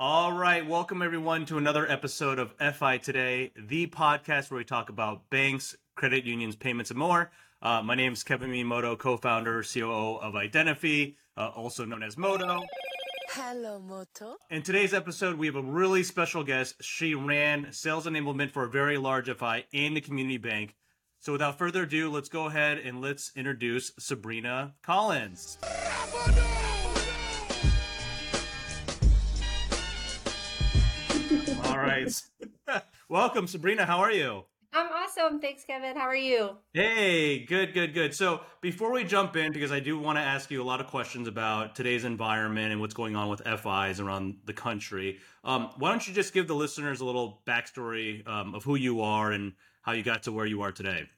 All right, welcome everyone to another episode of FI Today, the podcast where we talk about banks, credit unions, payments, and more. Uh, my name is Kevin Miyamoto, co-founder, COO of Identifee, uh, also known as Moto. Hello, Moto. In today's episode, we have a really special guest. She ran sales enablement for a very large FI and a community bank. So without further ado, let's go ahead and let's introduce Sabrina Collins. Right. Welcome, Sabrina. How are you? I'm awesome. Thanks, Kevin. How are you? Hey, good, good, good. So before we jump in, because I do want to ask you a lot of questions about today's environment and what's going on with FIs around the country, um, why don't you just give the listeners a little backstory um, of who you are and how you got to where you are today?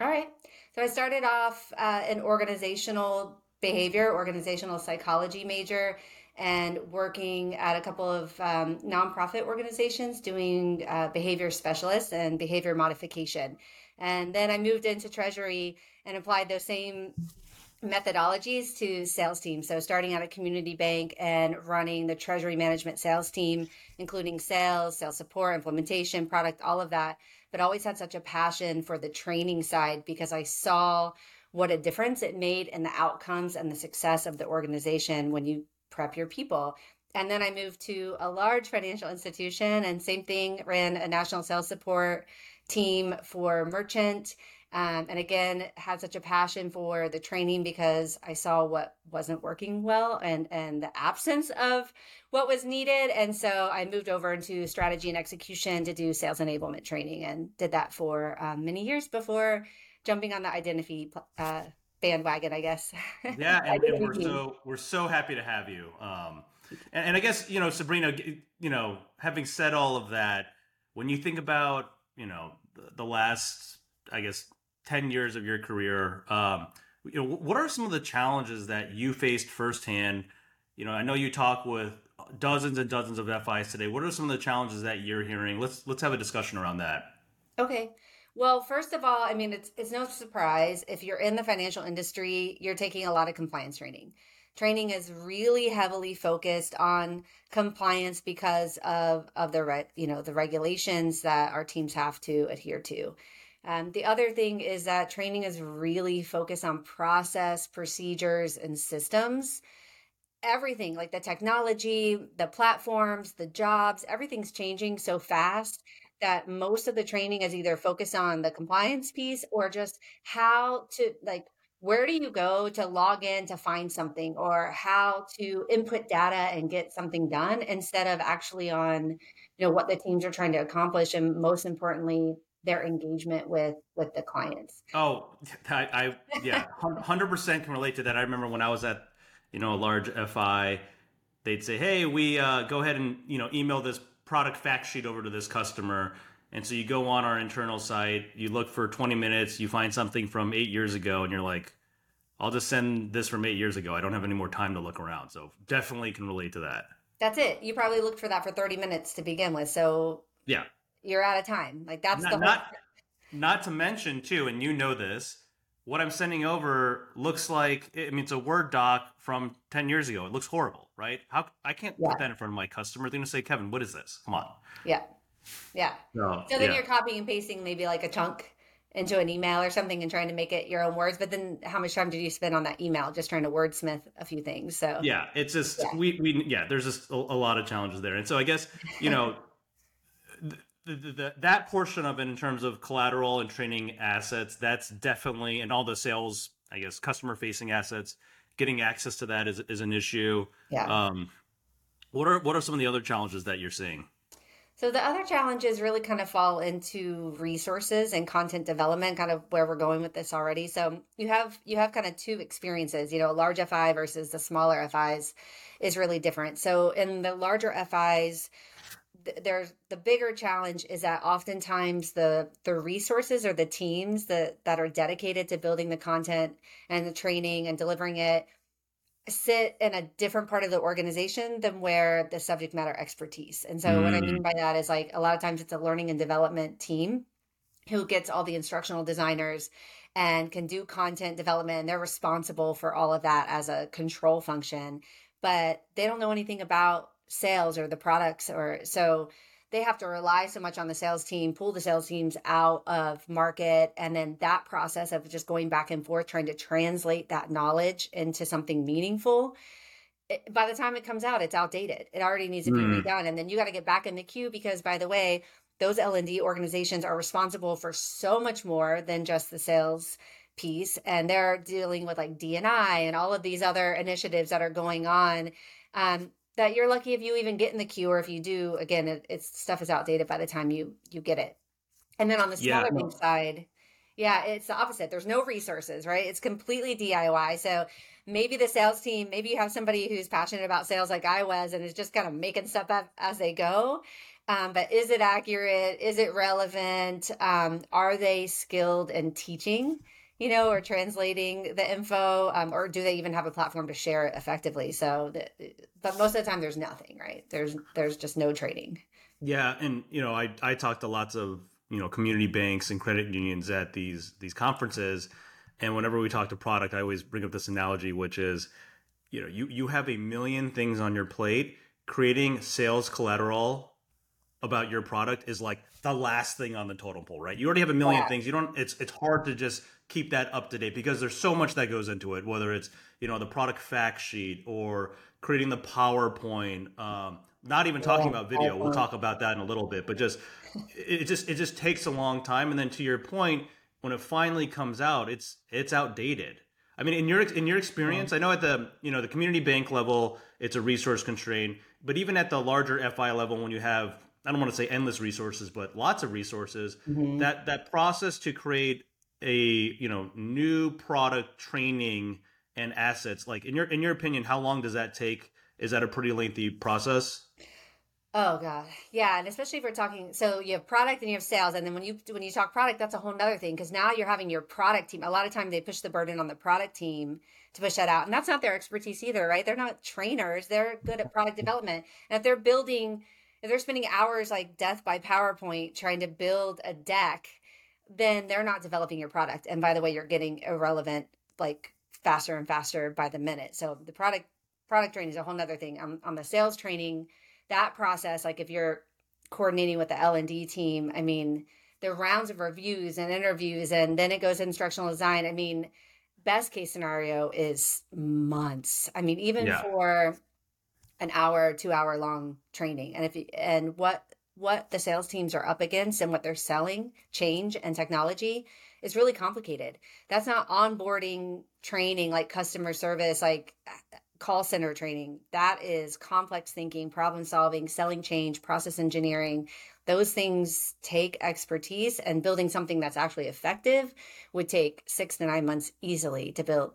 All right. So I started off uh, an organizational behavior, organizational psychology major and working at a couple of um, nonprofit organizations doing uh, behavior specialists and behavior modification. And then I moved into Treasury and applied those same methodologies to sales teams. So starting at a community bank and running the treasury management sales team, including sales, sales support, implementation, product, all of that. But always had such a passion for the training side because I saw what a difference it made in the outcomes and the success of the organization when you prep your people. And then I moved to a large financial institution and same thing, ran a national sales support team for merchant. Um, and again, had such a passion for the training because I saw what wasn't working well and, and the absence of what was needed. And so I moved over into strategy and execution to do sales enablement training and did that for um, many years before jumping on the Identifee uh, bandwagon, I guess. Yeah, and, and we're so we're so happy to have you. Um, and, and I guess you know, Sabrina, you know, having said all of that, when you think about you know the, the last, I guess, ten years of your career, um, you know, what are some of the challenges that you faced firsthand? You know, I know you talk with dozens and dozens of FIs today. What are some of the challenges that you're hearing? Let's let's have a discussion around that. Okay. Well, first of all, I mean, it's it's no surprise if you're in the financial industry, you're taking a lot of compliance training. Training is really heavily focused on compliance because of of the re, you know the regulations that our teams have to adhere to. Um, the other thing is that training is really focused on process, procedures, and systems. Everything like the technology, the platforms, the jobs, everything's changing so fast that most of the training is either focused on the compliance piece or just how to like where do you go to log in to find something or how to input data and get something done instead of actually on you know what the teams are trying to accomplish and most importantly their engagement with with the clients? Oh i, I yeah 100% can relate to that. I remember when i was at you know a large fi they'd say hey we uh, go ahead and you know email this product fact sheet over to this customer. And so you go on our internal site, you look for 20 minutes, you find something from eight years ago, and you're like, I'll just send this from eight years ago. I don't have any more time to look around. So definitely can relate to that. That's it. You probably looked for that for 30 minutes to begin with. So yeah, you're out of time. Like that's not, the whole- not, not to mention too, and you know this, what I'm sending over looks like I mean it's a Word doc from 10 years ago. It looks horrible, right? How I can't yeah. put that in front of my customer. They're gonna say, Kevin, what is this? Come on. Yeah. Yeah. so then yeah. you're copying and pasting maybe like a chunk into an email or something and trying to make it your own words. But then how much time did you spend on that email just trying to wordsmith a few things? So yeah, it's just yeah. we we yeah, there's just a, a lot of challenges there. And so I guess, you know, the, the, that portion of it in terms of collateral and training assets that's definitely and all the sales i guess customer facing assets getting access to that is, is an issue. Yeah. Um, what are what are some of the other challenges that you're seeing? So the other challenges really kind of fall into resources and content development kind of where we're going with this already. So you have you have kind of two experiences you know a large fi versus the smaller fis is really different. So in the larger fis there's the bigger challenge is that oftentimes the the resources or the teams that that are dedicated to building the content and the training and delivering it sit in a different part of the organization than where the subject matter expertise. And so mm. what I mean mm. by that is like a lot of times it's a learning and development team who gets all the instructional designers and can do content development and they're responsible for all of that as a control function but they don't know anything about sales or the products or so they have to rely so much on the sales team, pull the sales teams out of market. And then that process of just going back and forth, trying to translate that knowledge into something meaningful. It, by the time it comes out, it's outdated. It already needs to be mm. redone. And then you got to get back in the queue because, by the way, those L&D organizations are responsible for so much more than just the sales piece. And they're dealing with like D&I and all of these other initiatives that are going on. Um, that you're lucky if you even get in the queue or if you do again it, it's stuff is outdated by the time you you get it. And then on the smaller yeah. side yeah it's the opposite. There's no resources right? It's completely diy so maybe the sales team maybe you have somebody who's passionate about sales like i was and is just kind of making stuff up as they go. Um, but is it accurate? Is it relevant? Um, are they skilled in teaching you know, or translating the info, um, or do they even have a platform to share it effectively? So, but most of the time, there's nothing, right? There's there's just no training. Yeah, and you know, I I talk to lots of you know community banks and credit unions at these these conferences, and whenever we talk to product, I always bring up this analogy, which is, you know, you you have a million things on your plate. Creating sales collateral about your product is like the last thing on the totem pole, right? You already have a million yeah. things. You don't. It's it's hard to just keep that up to date because there's so much that goes into it. Whether it's you know the product fact sheet or creating the PowerPoint. Um, not even talking about video. We'll talk about that in a little bit. But just it just it just takes a long time. And then to your point, when it finally comes out, it's it's outdated. I mean, in your in your experience, I know at the you know the community bank level, it's a resource constraint. But even at the larger FI level, when you have I don't want to say endless resources, but lots of resources, mm-hmm. that that process to create a you know new product training and assets like in your in your opinion how long does that take? Is that a pretty lengthy process? Oh god. Yeah and especially if we're talking so you have product and you have sales and then when you when you talk product that's a whole nother thing because now you're having your product team a lot of time they push the burden on the product team to push that out and that's not their expertise either right? They're not trainers they're good at product development and if they're building if they're spending hours like death by powerpoint trying to build a deck then they're not developing your product. And by the way, you're getting irrelevant like faster and faster by the minute. So the product product training is a whole nother thing. On, on the sales training, that process, like if you're coordinating with the L and D team, I mean, the rounds of reviews and interviews, and then it goes to instructional design. I mean, best case scenario is months. I mean, even yeah. for an hour, two hour long training. And if you, and what what the sales teams are up against and what they're selling, change and technology is really complicated. That's not onboarding training like customer service, like uh, call center training. That is complex thinking, problem solving, selling change, process engineering. Those things take expertise, and building something that's actually effective would take six to nine months easily to build.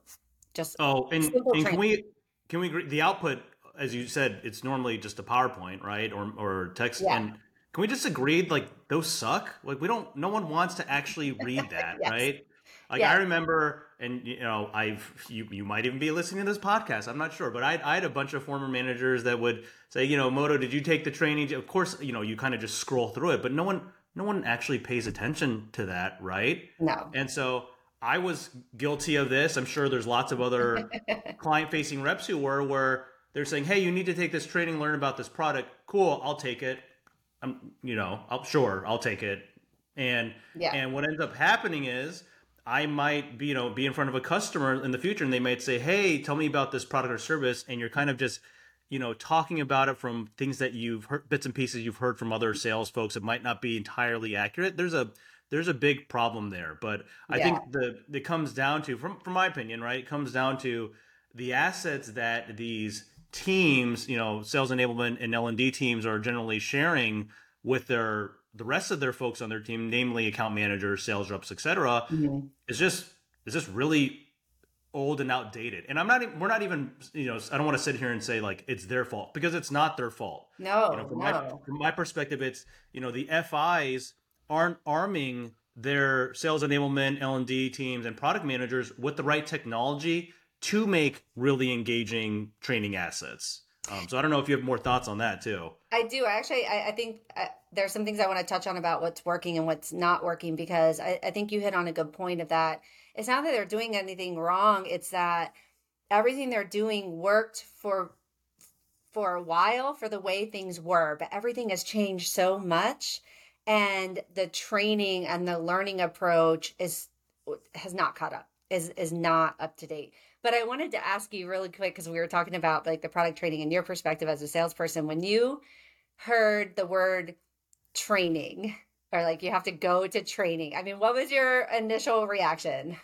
Just oh, and, and can we can we agree the output as you said, it's normally just a PowerPoint, right, or or text, yeah. and can we just agree like those suck? Like we don't. No one wants to actually read that, yes. right? Like yeah. I remember, and you know, I've you you might even be listening to this podcast. I'm not sure, but I I had a bunch of former managers that would say, you know, Moto, did you take the training? Of course, you know, you kind of just scroll through it, but no one no one actually pays attention to that, right? No. And so I was guilty of this. I'm sure there's lots of other client facing reps who were where they're saying, "Hey, you need to take this training, learn about this product." Cool, I'll take it. I'm, you know, I'll sure I'll take it. And yeah. and what ends up happening is I might be, you know, be in front of a customer in the future and they might say, "Hey, tell me about this product or service." And you're kind of just, you know, talking about it from things that you've heard bits and pieces you've heard from other sales folks. It might not be entirely accurate. There's a there's a big problem there, but I yeah. think the it comes down to from from my opinion, right? It comes down to the assets that these teams, you know, sales enablement and L and D teams are generally sharing with their the rest of their folks on their team, namely account managers, sales reps, etc., mm-hmm. is just is just really old and outdated. And I'm not we're not even you know I don't want to sit here and say like it's their fault because it's not their fault. No, you know, from no. my from my perspective, it's you know the FIs aren't arming their sales enablement, L and D teams, and product managers with the right technology to make really engaging training assets. Um, so I don't know if you have more thoughts on that too. I do. Actually, I, I think I, uh, there's some things I want to touch on about what's working and what's not working because I, I think you hit on a good point of that. It's not that they're doing anything wrong. It's that everything they're doing worked for for a while for the way things were, but everything has changed so much and the training and the learning approach is has not caught up is is not up to date but i wanted to ask you really quick because we were talking about like the product training and your perspective as a salesperson when you heard the word training or like you have to go to training i mean what was your initial reaction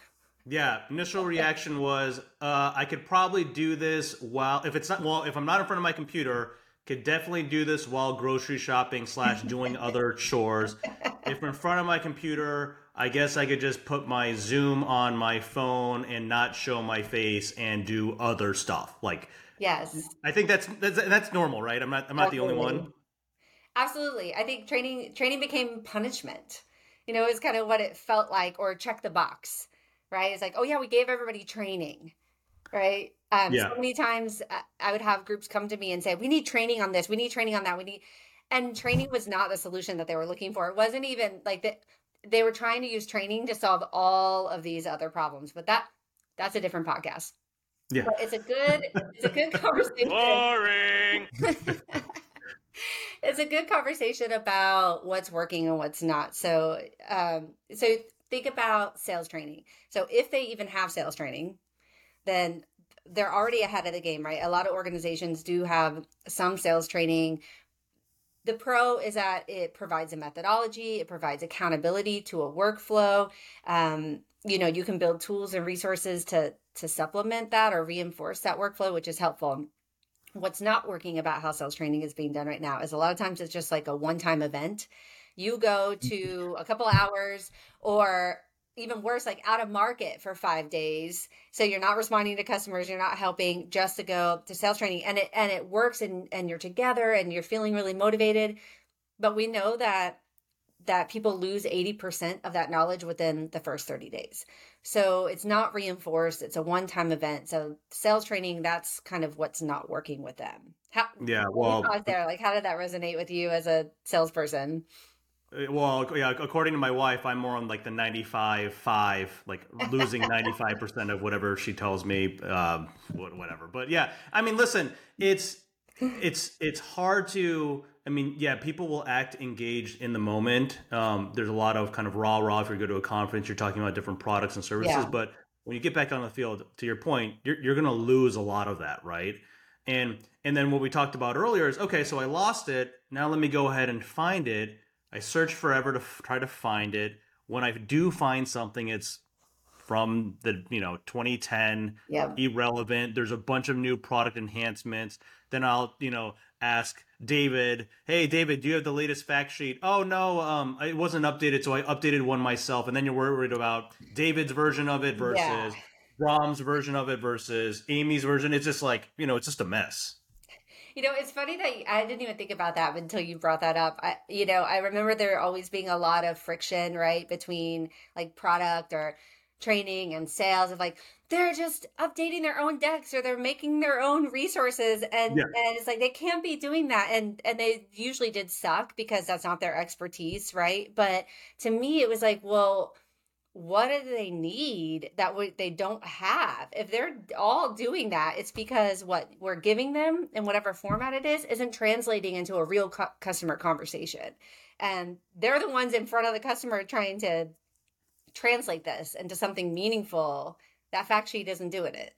yeah initial reaction was uh, i could probably do this while if it's not well if i'm not in front of my computer could definitely do this while grocery shopping slash doing other chores. If I'm in front of my computer, I guess I could just put my Zoom on my phone and not show my face and do other stuff. Like, yes, I think that's that's, that's normal, right? I'm not I'm not Absolutely. the only one. Absolutely, I think training training became punishment. You know, it's kind of what it felt like, or check the box, right? It's like, oh yeah, we gave everybody training, right? Um, yeah. So many times uh, I would have groups come to me and say, "We need training on this. We need training on that. We need," and training was not the solution that they were looking for. It wasn't even like that. They were trying to use training to solve all of these other problems, but that that's a different podcast. Yeah, but it's a good it's a good conversation. Boring. it's a good conversation about what's working and what's not. So, um, so think about sales training. So, if they even have sales training, then they're already ahead of the game, right? A lot of organizations do have some sales training. The pro is that it provides a methodology, it provides accountability to a workflow. Um, you know, you can build tools and resources to to supplement that or reinforce that workflow, which is helpful. What's not working about how sales training is being done right now is a lot of times it's just like a one-time event. You go to a couple hours or even worse, like out of market for five days. So you're not responding to customers, you're not helping just to go to sales training and it and it works and, and you're together and you're feeling really motivated. But we know that that people lose 80% of that knowledge within the first 30 days. So it's not reinforced, it's a one-time event. So sales training, that's kind of what's not working with them. How, yeah, well, there, like how did that resonate with you as a salesperson? Uh, well, yeah, according to my wife, I'm more on like the 95 5, like losing 95% of whatever she tells me, um, whatever. But yeah, I mean, listen, it's it's it's hard to I mean, yeah, people will act engaged in the moment. Um, there's a lot of kind of raw raw if you go to a conference, you're talking about different products and services, yeah. but when you get back on the field, to your point, you're, you're going to lose a lot of that, right? And and then what we talked about earlier is okay, so I lost it. Now let me go ahead and find it I search forever to f- try to find it. When I do find something, it's from the you know 2010 yep. irrelevant there's a bunch of new product enhancements then i'll you know ask david hey david do you have the latest fact sheet oh no um it wasn't updated so i updated one myself and then you're worried about david's version of it versus yeah. Brahm's version of it versus Amy's version. It's just like, you know, it's just a mess. You know, it's funny that I didn't even think about that until you brought that up. I, you know, I remember there always being a lot of friction, right, between like product or training and sales of like they're just updating their own decks or they're making their own resources and yeah. and it's like they can't be doing that and and they usually did suck because that's not their expertise right but to me it was like well what do they need that they don't have? If they're all doing that it's because what we're giving them in whatever format it is isn't translating into a real cu- customer conversation. And they're the ones in front of the customer trying to translate this into something meaningful. That fact sheet isn't doing it.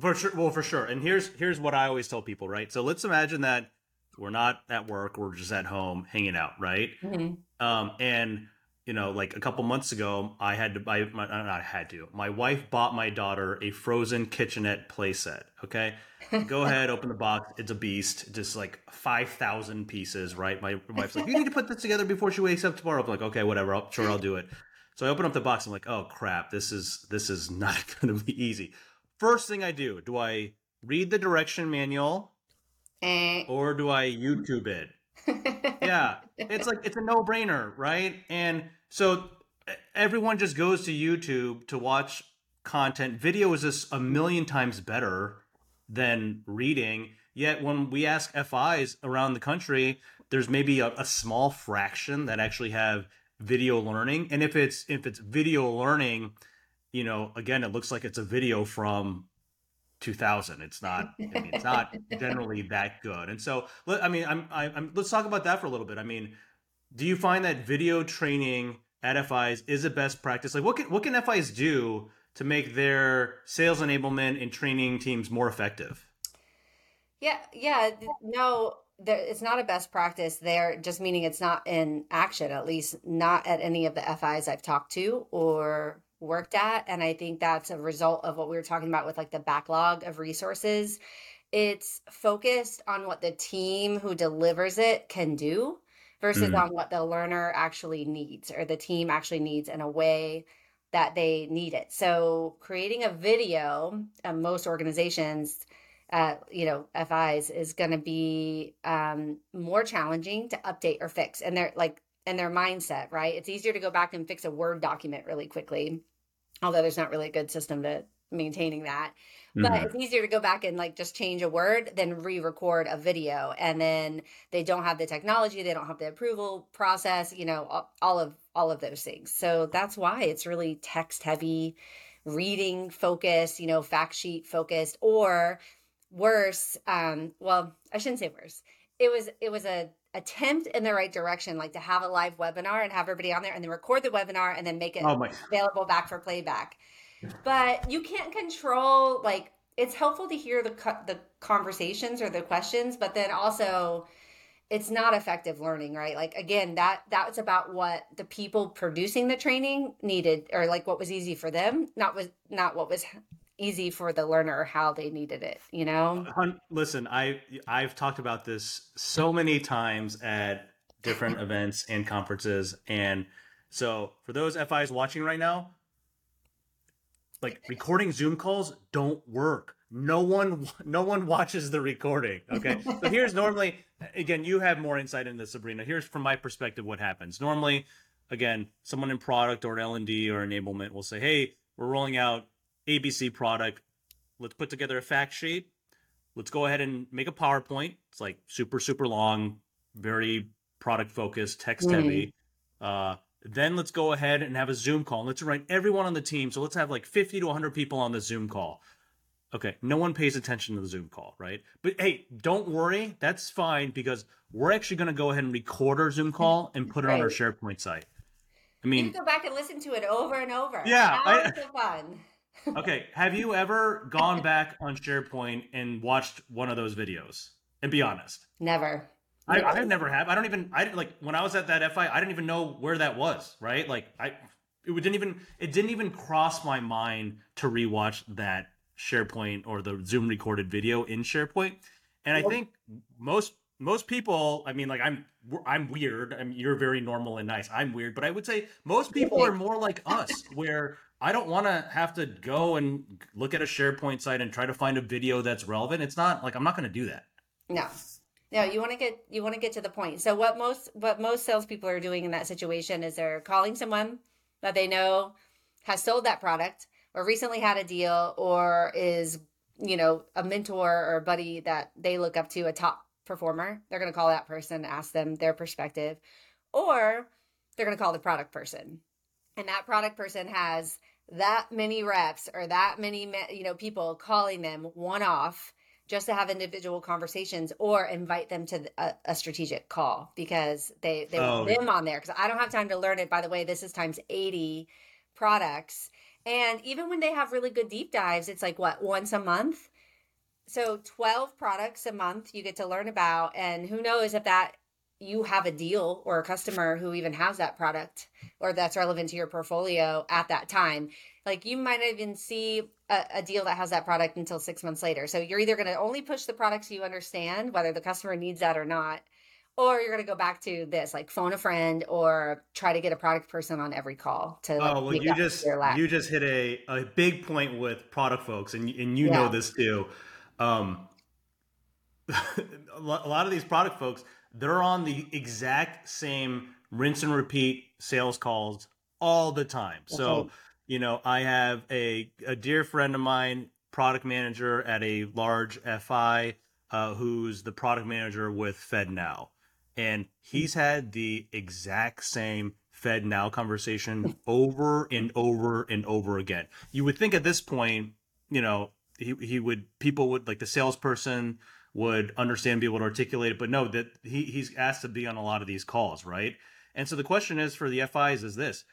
For sure well for sure. And here's here's what i always tell people right? So let's imagine that we're not at work we're just at home hanging out right? Mm-hmm. um and you know, like a couple months ago, I had to buy my, I had to, my wife bought my daughter a frozen kitchenette playset. Okay. Go ahead, open the box. It's a beast, just like 5,000 pieces, right? My wife's like, you need to put this together before she wakes up tomorrow. I'm like, okay, whatever. I'll, sure, I'll do it. So I open up the box. I'm like, oh crap, this is, this is not going to be easy. First thing I do, do I read the direction manual eh. or do I YouTube it? yeah, it's like it's a no-brainer, right? And so everyone just goes to YouTube to watch content. Video is just a million times better than reading. Yet when we ask FIs around the country, there's maybe a, a small fraction that actually have video learning. And if it's if it's video learning, you know, again, it looks like it's a video from 2000. It's not. I mean, it's not generally that good. And so, I mean, I'm, I'm. Let's talk about that for a little bit. I mean, do you find that video training at FIs is a best practice? Like, what can what can FIs do to make their sales enablement and training teams more effective? Yeah, yeah. No, there, it's not a best practice there, just meaning it's not in action, at least not at any of the FIs I've talked to or worked at. And I think that's a result of what we were talking about with like the backlog of resources. It's focused on what the team who delivers it can do versus mm. on what the learner actually needs or the team actually needs in a way that they need it. So creating a video, uh, most organizations, uh, you know, FIs is going to be um, more challenging to update or fix, and they're like, and their mindset, right? It's easier to go back and fix a Word document really quickly, although there's not really a good system to maintaining that. But mm-hmm. it's easier to go back and like just change a word than re-record a video, and then they don't have the technology, they don't have the approval process, you know, all of all of those things. So that's why it's really text heavy, reading focused, you know, fact sheet focused, or worse um well i shouldn't say worse it was it was a attempt in the right direction like to have a live webinar and have everybody on there and then record the webinar and then make it oh available back for playback. But you can't control like it's helpful to hear the the conversations or the questions but then also it's not effective learning right? Like again that that's about what the people producing the training needed or like what was easy for them not was not what was easy for the learner how they needed it you know? listen i i've talked about this so many times at different events and conferences and so for those fis watching right now like recording zoom calls don't work. No one no one watches the recording okay? So here's normally again you have more insight into this, sabrina. Here's from my perspective what happens. Normally again someone in product or l&d or enablement will say hey we're rolling out ABC product. Let's put together a fact sheet. Let's go ahead and make a PowerPoint. It's like super, super long, very product focused, text heavy. Uh, then let's go ahead and have a Zoom call. Let's invite everyone on the team. So let's have like 50 to 100 people on the Zoom call. Okay, no one pays attention to the Zoom call, right? But hey, don't worry, that's fine because we're actually going to go ahead and record our Zoom call and put it right. on our SharePoint site. I mean, you go back and listen to it over and over. Yeah, I, fun okay, have you ever gone back on SharePoint and watched one of those videos? And be honest. Never. I, I never have. I don't even. I like when I was at that FI. I didn't even know where that was. Right? Like I, it didn't even. It didn't even cross my mind to rewatch that SharePoint or the Zoom recorded video in SharePoint. And I think most most people. I mean, like I'm I'm weird. I mean, you're very normal and nice. I'm weird, but I would say most people are more like us, where I don't want to have to go and look at a SharePoint site and try to find a video that's relevant. It's not like I'm not going to do that. No, no, you want to get you want to get to the point. So what most what most salespeople are doing in that situation is they're calling someone that they know has sold that product or recently had a deal or is you know a mentor or a buddy that they look up to a top performer. They're going to call that person, ask them their perspective, or they're going to call the product person, and that product person has that many reps or that many you know people calling them one off just to have individual conversations or invite them to a, a strategic call because they they oh. want them on there because I don't have time to learn it. By the way, this is times eighty products, and even when they have really good deep dives, it's like what once a month. So twelve products a month you get to learn about, and who knows if that you have a deal or a customer who even has that product or that's relevant to your portfolio at that time like you might even see a, a deal that has that product until six months later so you're either going to only push the products you understand whether the customer needs that or not or you're going to go back to this like phone a friend or try to get a product person on every call to like, oh well you just you just hit a, a big point with product folks and, and you yeah. know this too um a lot of these product folks they're on the exact same rinse and repeat sales calls all the time. So, you know, I have a, a dear friend of mine, product manager at a large FI, uh, who's the product manager with FedNow. And he's had the exact same FedNow conversation over and over and over again. You would think at this point, you know, he he would people would like the salesperson would understand, be able to articulate it, but no, that he he's asked to be on a lot of these calls, right? And so the question is for the FIs is this: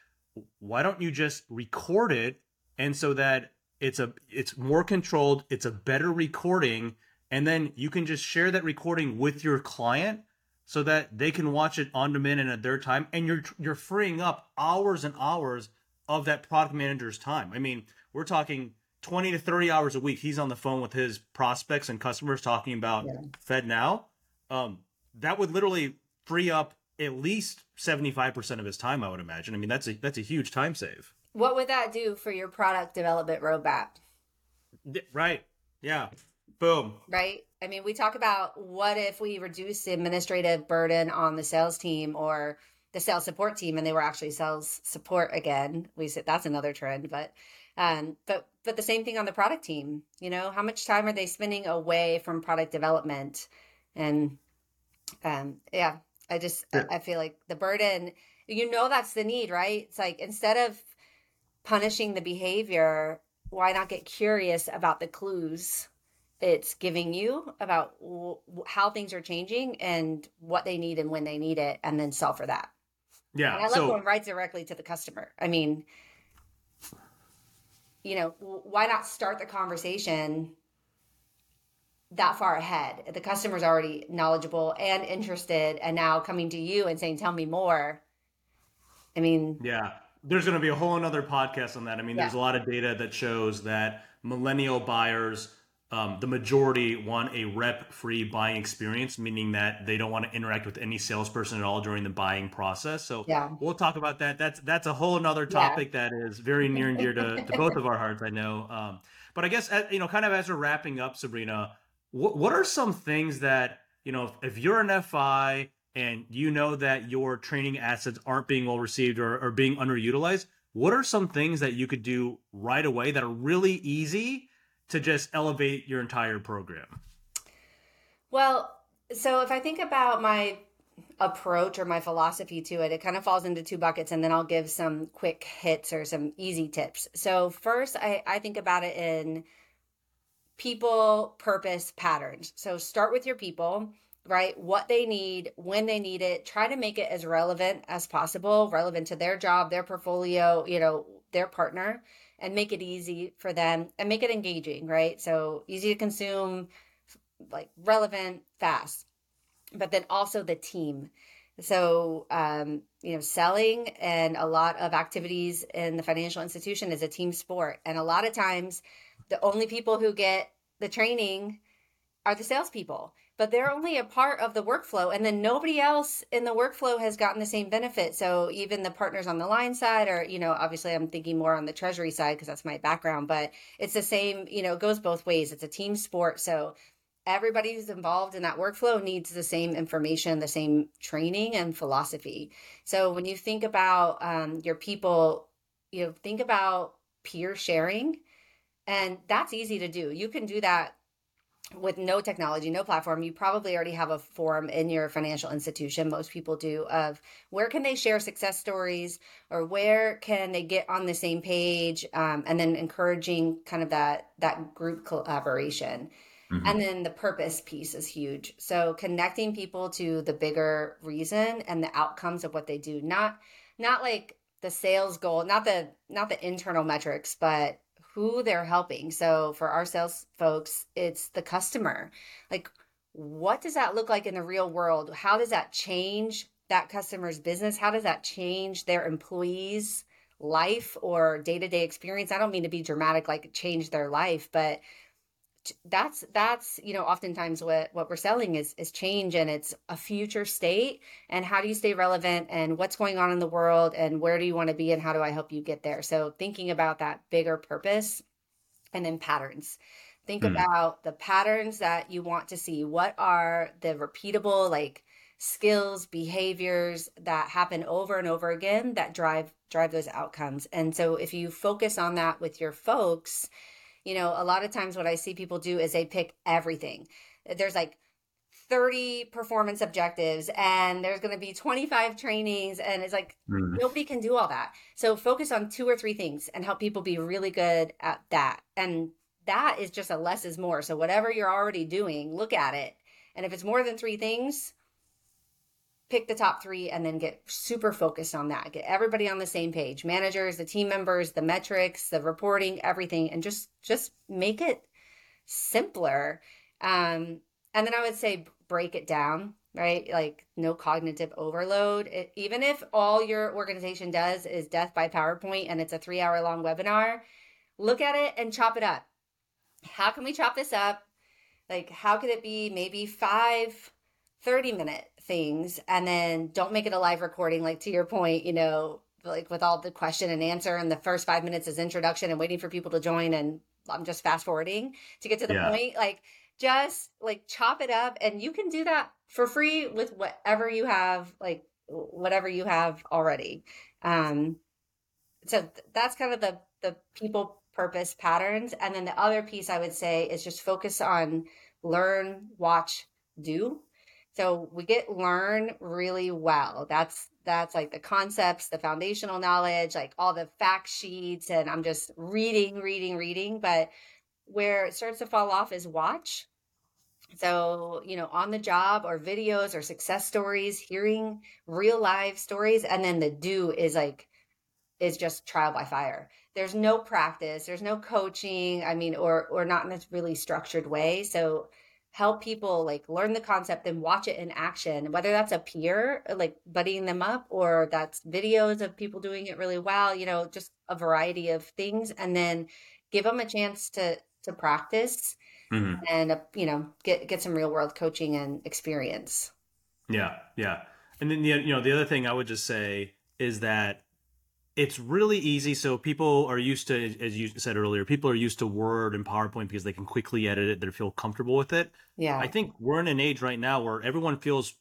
Why don't you just record it, and so that it's a it's more controlled, it's a better recording, and then you can just share that recording with your client so that they can watch it on demand and at their time, and you're you're freeing up hours and hours of that product manager's time. I mean, we're talking 20 to 30 hours a week he's on the phone with his prospects and customers talking about yeah. FedNow um, that would literally free up at least 75% of his time i would imagine. I mean that's a that's a huge time save. What would that do for your product development roadmap? Right. Yeah. Boom. Right? I mean we talk about what if we reduce the administrative burden on the sales team or the sales support team and they were actually sales support again. We said that's another trend but um, but but the same thing on the product team. You know, how much time are they spending away from product development? And um, yeah, I just yeah. I feel like the burden. You know, that's the need, right? It's like instead of punishing the behavior, why not get curious about the clues it's giving you about w- how things are changing and what they need and when they need it, and then solve for that. Yeah, and I love so, going right directly to the customer. I mean, you know, why not start the conversation that far ahead? The customer's already knowledgeable and interested, and now coming to you and saying, "Tell me more." I mean, yeah, there's going to be a whole another podcast on that. I mean, yeah. there's a lot of data that shows that millennial buyers um, the majority want a rep free buying experience, meaning that they don't want to interact with any salesperson at all during the buying process. So yeah. we'll talk about that. That's that's a whole another topic yeah. that is very near and dear to, to both of our hearts, I know. Um, but I guess uh, you know, kind of as we're wrapping up, Sabrina, what what are some things that you know, if, if you're an FI and you know that your training assets aren't being well received or, or being underutilized, what are some things that you could do right away that are really easy? To just elevate your entire program? Well, so if I think about my approach or my philosophy to it, it kind of falls into two buckets, and then I'll give some quick hits or some easy tips. So, first, I, I think about it in people, purpose, patterns. So, start with your people, right? What they need, when they need it, try to make it as relevant as possible, relevant to their job, their portfolio, you know, their partner and make it easy for them and make it engaging, right? So easy to consume, like relevant, fast, but then also the team. So, um, you know, selling and a lot of activities in the financial institution is a team sport. And a lot of times, the only people who get the training are the salespeople but they're only a part of the workflow and then nobody else in the workflow has gotten the same benefit. So even the partners on the line side or you know obviously i'm thinking more on the treasury side because that's my background but it's the same you know it goes both ways. It's a team sport so everybody who's involved in that workflow needs the same information the same training and philosophy. So when you think about um, your people you know think about peer sharing and that's easy to do. You can do that with no technology, no platform, you probably already have a forum in your financial institution. Most people do of where can they share success stories or where can they get on the same page, um, and then encouraging kind of that that group collaboration. Mm-hmm. And then the purpose piece is huge. So connecting people to the bigger reason and the outcomes of what they do, not not like the sales goal, not the not the internal metrics, but who they're helping. So for our sales folks, it's the customer. Like, what does that look like in the real world? How does that change that customer's business? How does that change their employees' life or day to day experience? I don't mean to be dramatic, like change their life, but that's that's you know oftentimes what what we're selling is is change and it's a future state. And how do you stay relevant and what's going on in the world and where do you want to be and how do i help you get there? So thinking about that bigger purpose and then patterns. Think mm. about the patterns that you want to see. What are the repeatable like skills behaviors that happen over and over again that drive drive those outcomes? And so if you focus on that with your folks you know, a lot of times what I see people do is they pick everything. There's like 30 performance objectives and there's going to be 25 trainings and it's like mm. nobody can do all that. So focus on two or three things and help people be really good at that. And that is just a less is more. So whatever you're already doing, look at it. And if it's more than three things, pick the top three and then get super focused on that. Get everybody on the same page. Managers, the team members, the metrics, the reporting, everything, and just just make it simpler. Um, and then I would say break it down, right? Like no cognitive overload. It, even if all your organization does is death by PowerPoint and it's a three hour long webinar, look at it and chop it up. How can we chop this up? Like, how could it be maybe five 30 minute things and then don't make it a live recording? Like, to your point, you know, like with all the question and answer, and the first five minutes is introduction and waiting for people to join. And I'm just fast forwarding to get to the yeah. point. Like, just like chop it up and you can do that for free with whatever you have like whatever you have already um so that's kind of the the people purpose patterns and then the other piece i would say is just focus on learn watch do so we get learn really well that's that's like the concepts the foundational knowledge like all the fact sheets and i'm just reading reading reading but where it starts to fall off is watch so, you know, on the job or videos or success stories, hearing real live stories. And then the do is like, is just trial by fire. There's no practice, there's no coaching. I mean, or, or not in a really structured way. So, help people like learn the concept and watch it in action, whether that's a peer, like buddying them up, or that's videos of people doing it really well, you know, just a variety of things. And then give them a chance to, to practice mm-hmm. and uh, you know get get some real world coaching and experience. Yeah, yeah, and then the you know the other thing I would just say is that it's really easy. So people are used to, as you said earlier, people are used to Word and PowerPoint because they can quickly edit it. They feel comfortable with it. Yeah, I think we're in an age right now where everyone feels,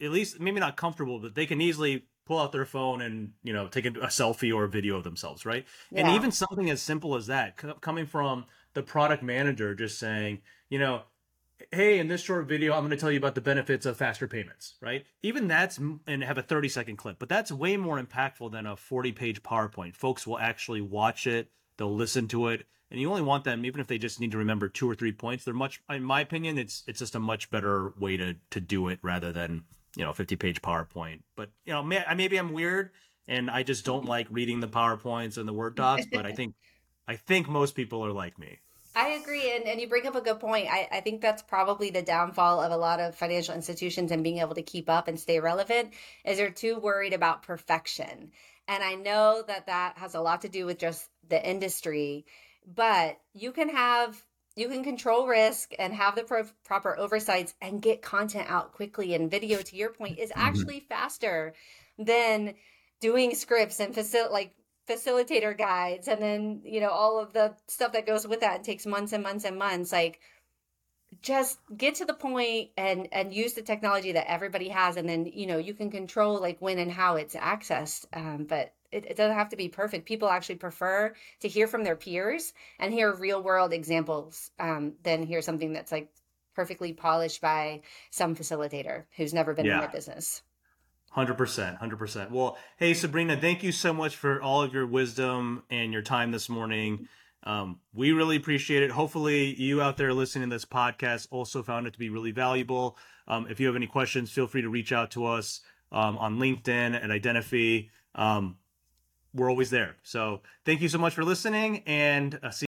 at least maybe not comfortable, but they can easily pull out their phone and you know take a, a selfie or a video of themselves, right? Yeah. And even something as simple as that, c- coming from the product manager just saying, you know, hey, in this short video, I'm going to tell you about the benefits of faster payments, right? Even that's, and have a 30 second clip, but that's way more impactful than a 40 page PowerPoint. Folks will actually watch it, they'll listen to it. And you only want them, even if they just need to remember two or three points, they're much, in my opinion, it's, it's just a much better way to, to do it rather than, you know, 50 page PowerPoint. But, you know, may, maybe I'm weird and I just don't like reading the PowerPoints and the Word docs, but I think, I think most people are like me. I agree. And, and you bring up a good point. I, I think that's probably the downfall of a lot of financial institutions and being able to keep up and stay relevant is they're too worried about perfection. And I know that that has a lot to do with just the industry, but you can have you can control risk and have the pro- proper oversights and get content out quickly and video to your point is mm-hmm. actually faster than doing scripts and facil- like facilitator guides and then you know all of the stuff that goes with that it takes months and months and months like just get to the point and and use the technology that everybody has and then you know you can control like when and how it's accessed um, but it, it, doesn't have to be perfect people actually prefer to hear from their peers and hear real world examples um, than hear something that's like perfectly polished by some facilitator who's never been yeah. in their business Hundred percent, hundred percent. Well, hey Sabrina, thank you so much for all of your wisdom and your time this morning. Um, we really appreciate it. Hopefully, you out there listening to this podcast also found it to be really valuable. Um, if you have any questions, feel free to reach out to us um, on LinkedIn at Identifee. Um, we're always there. So, thank you so much for listening, and uh, see.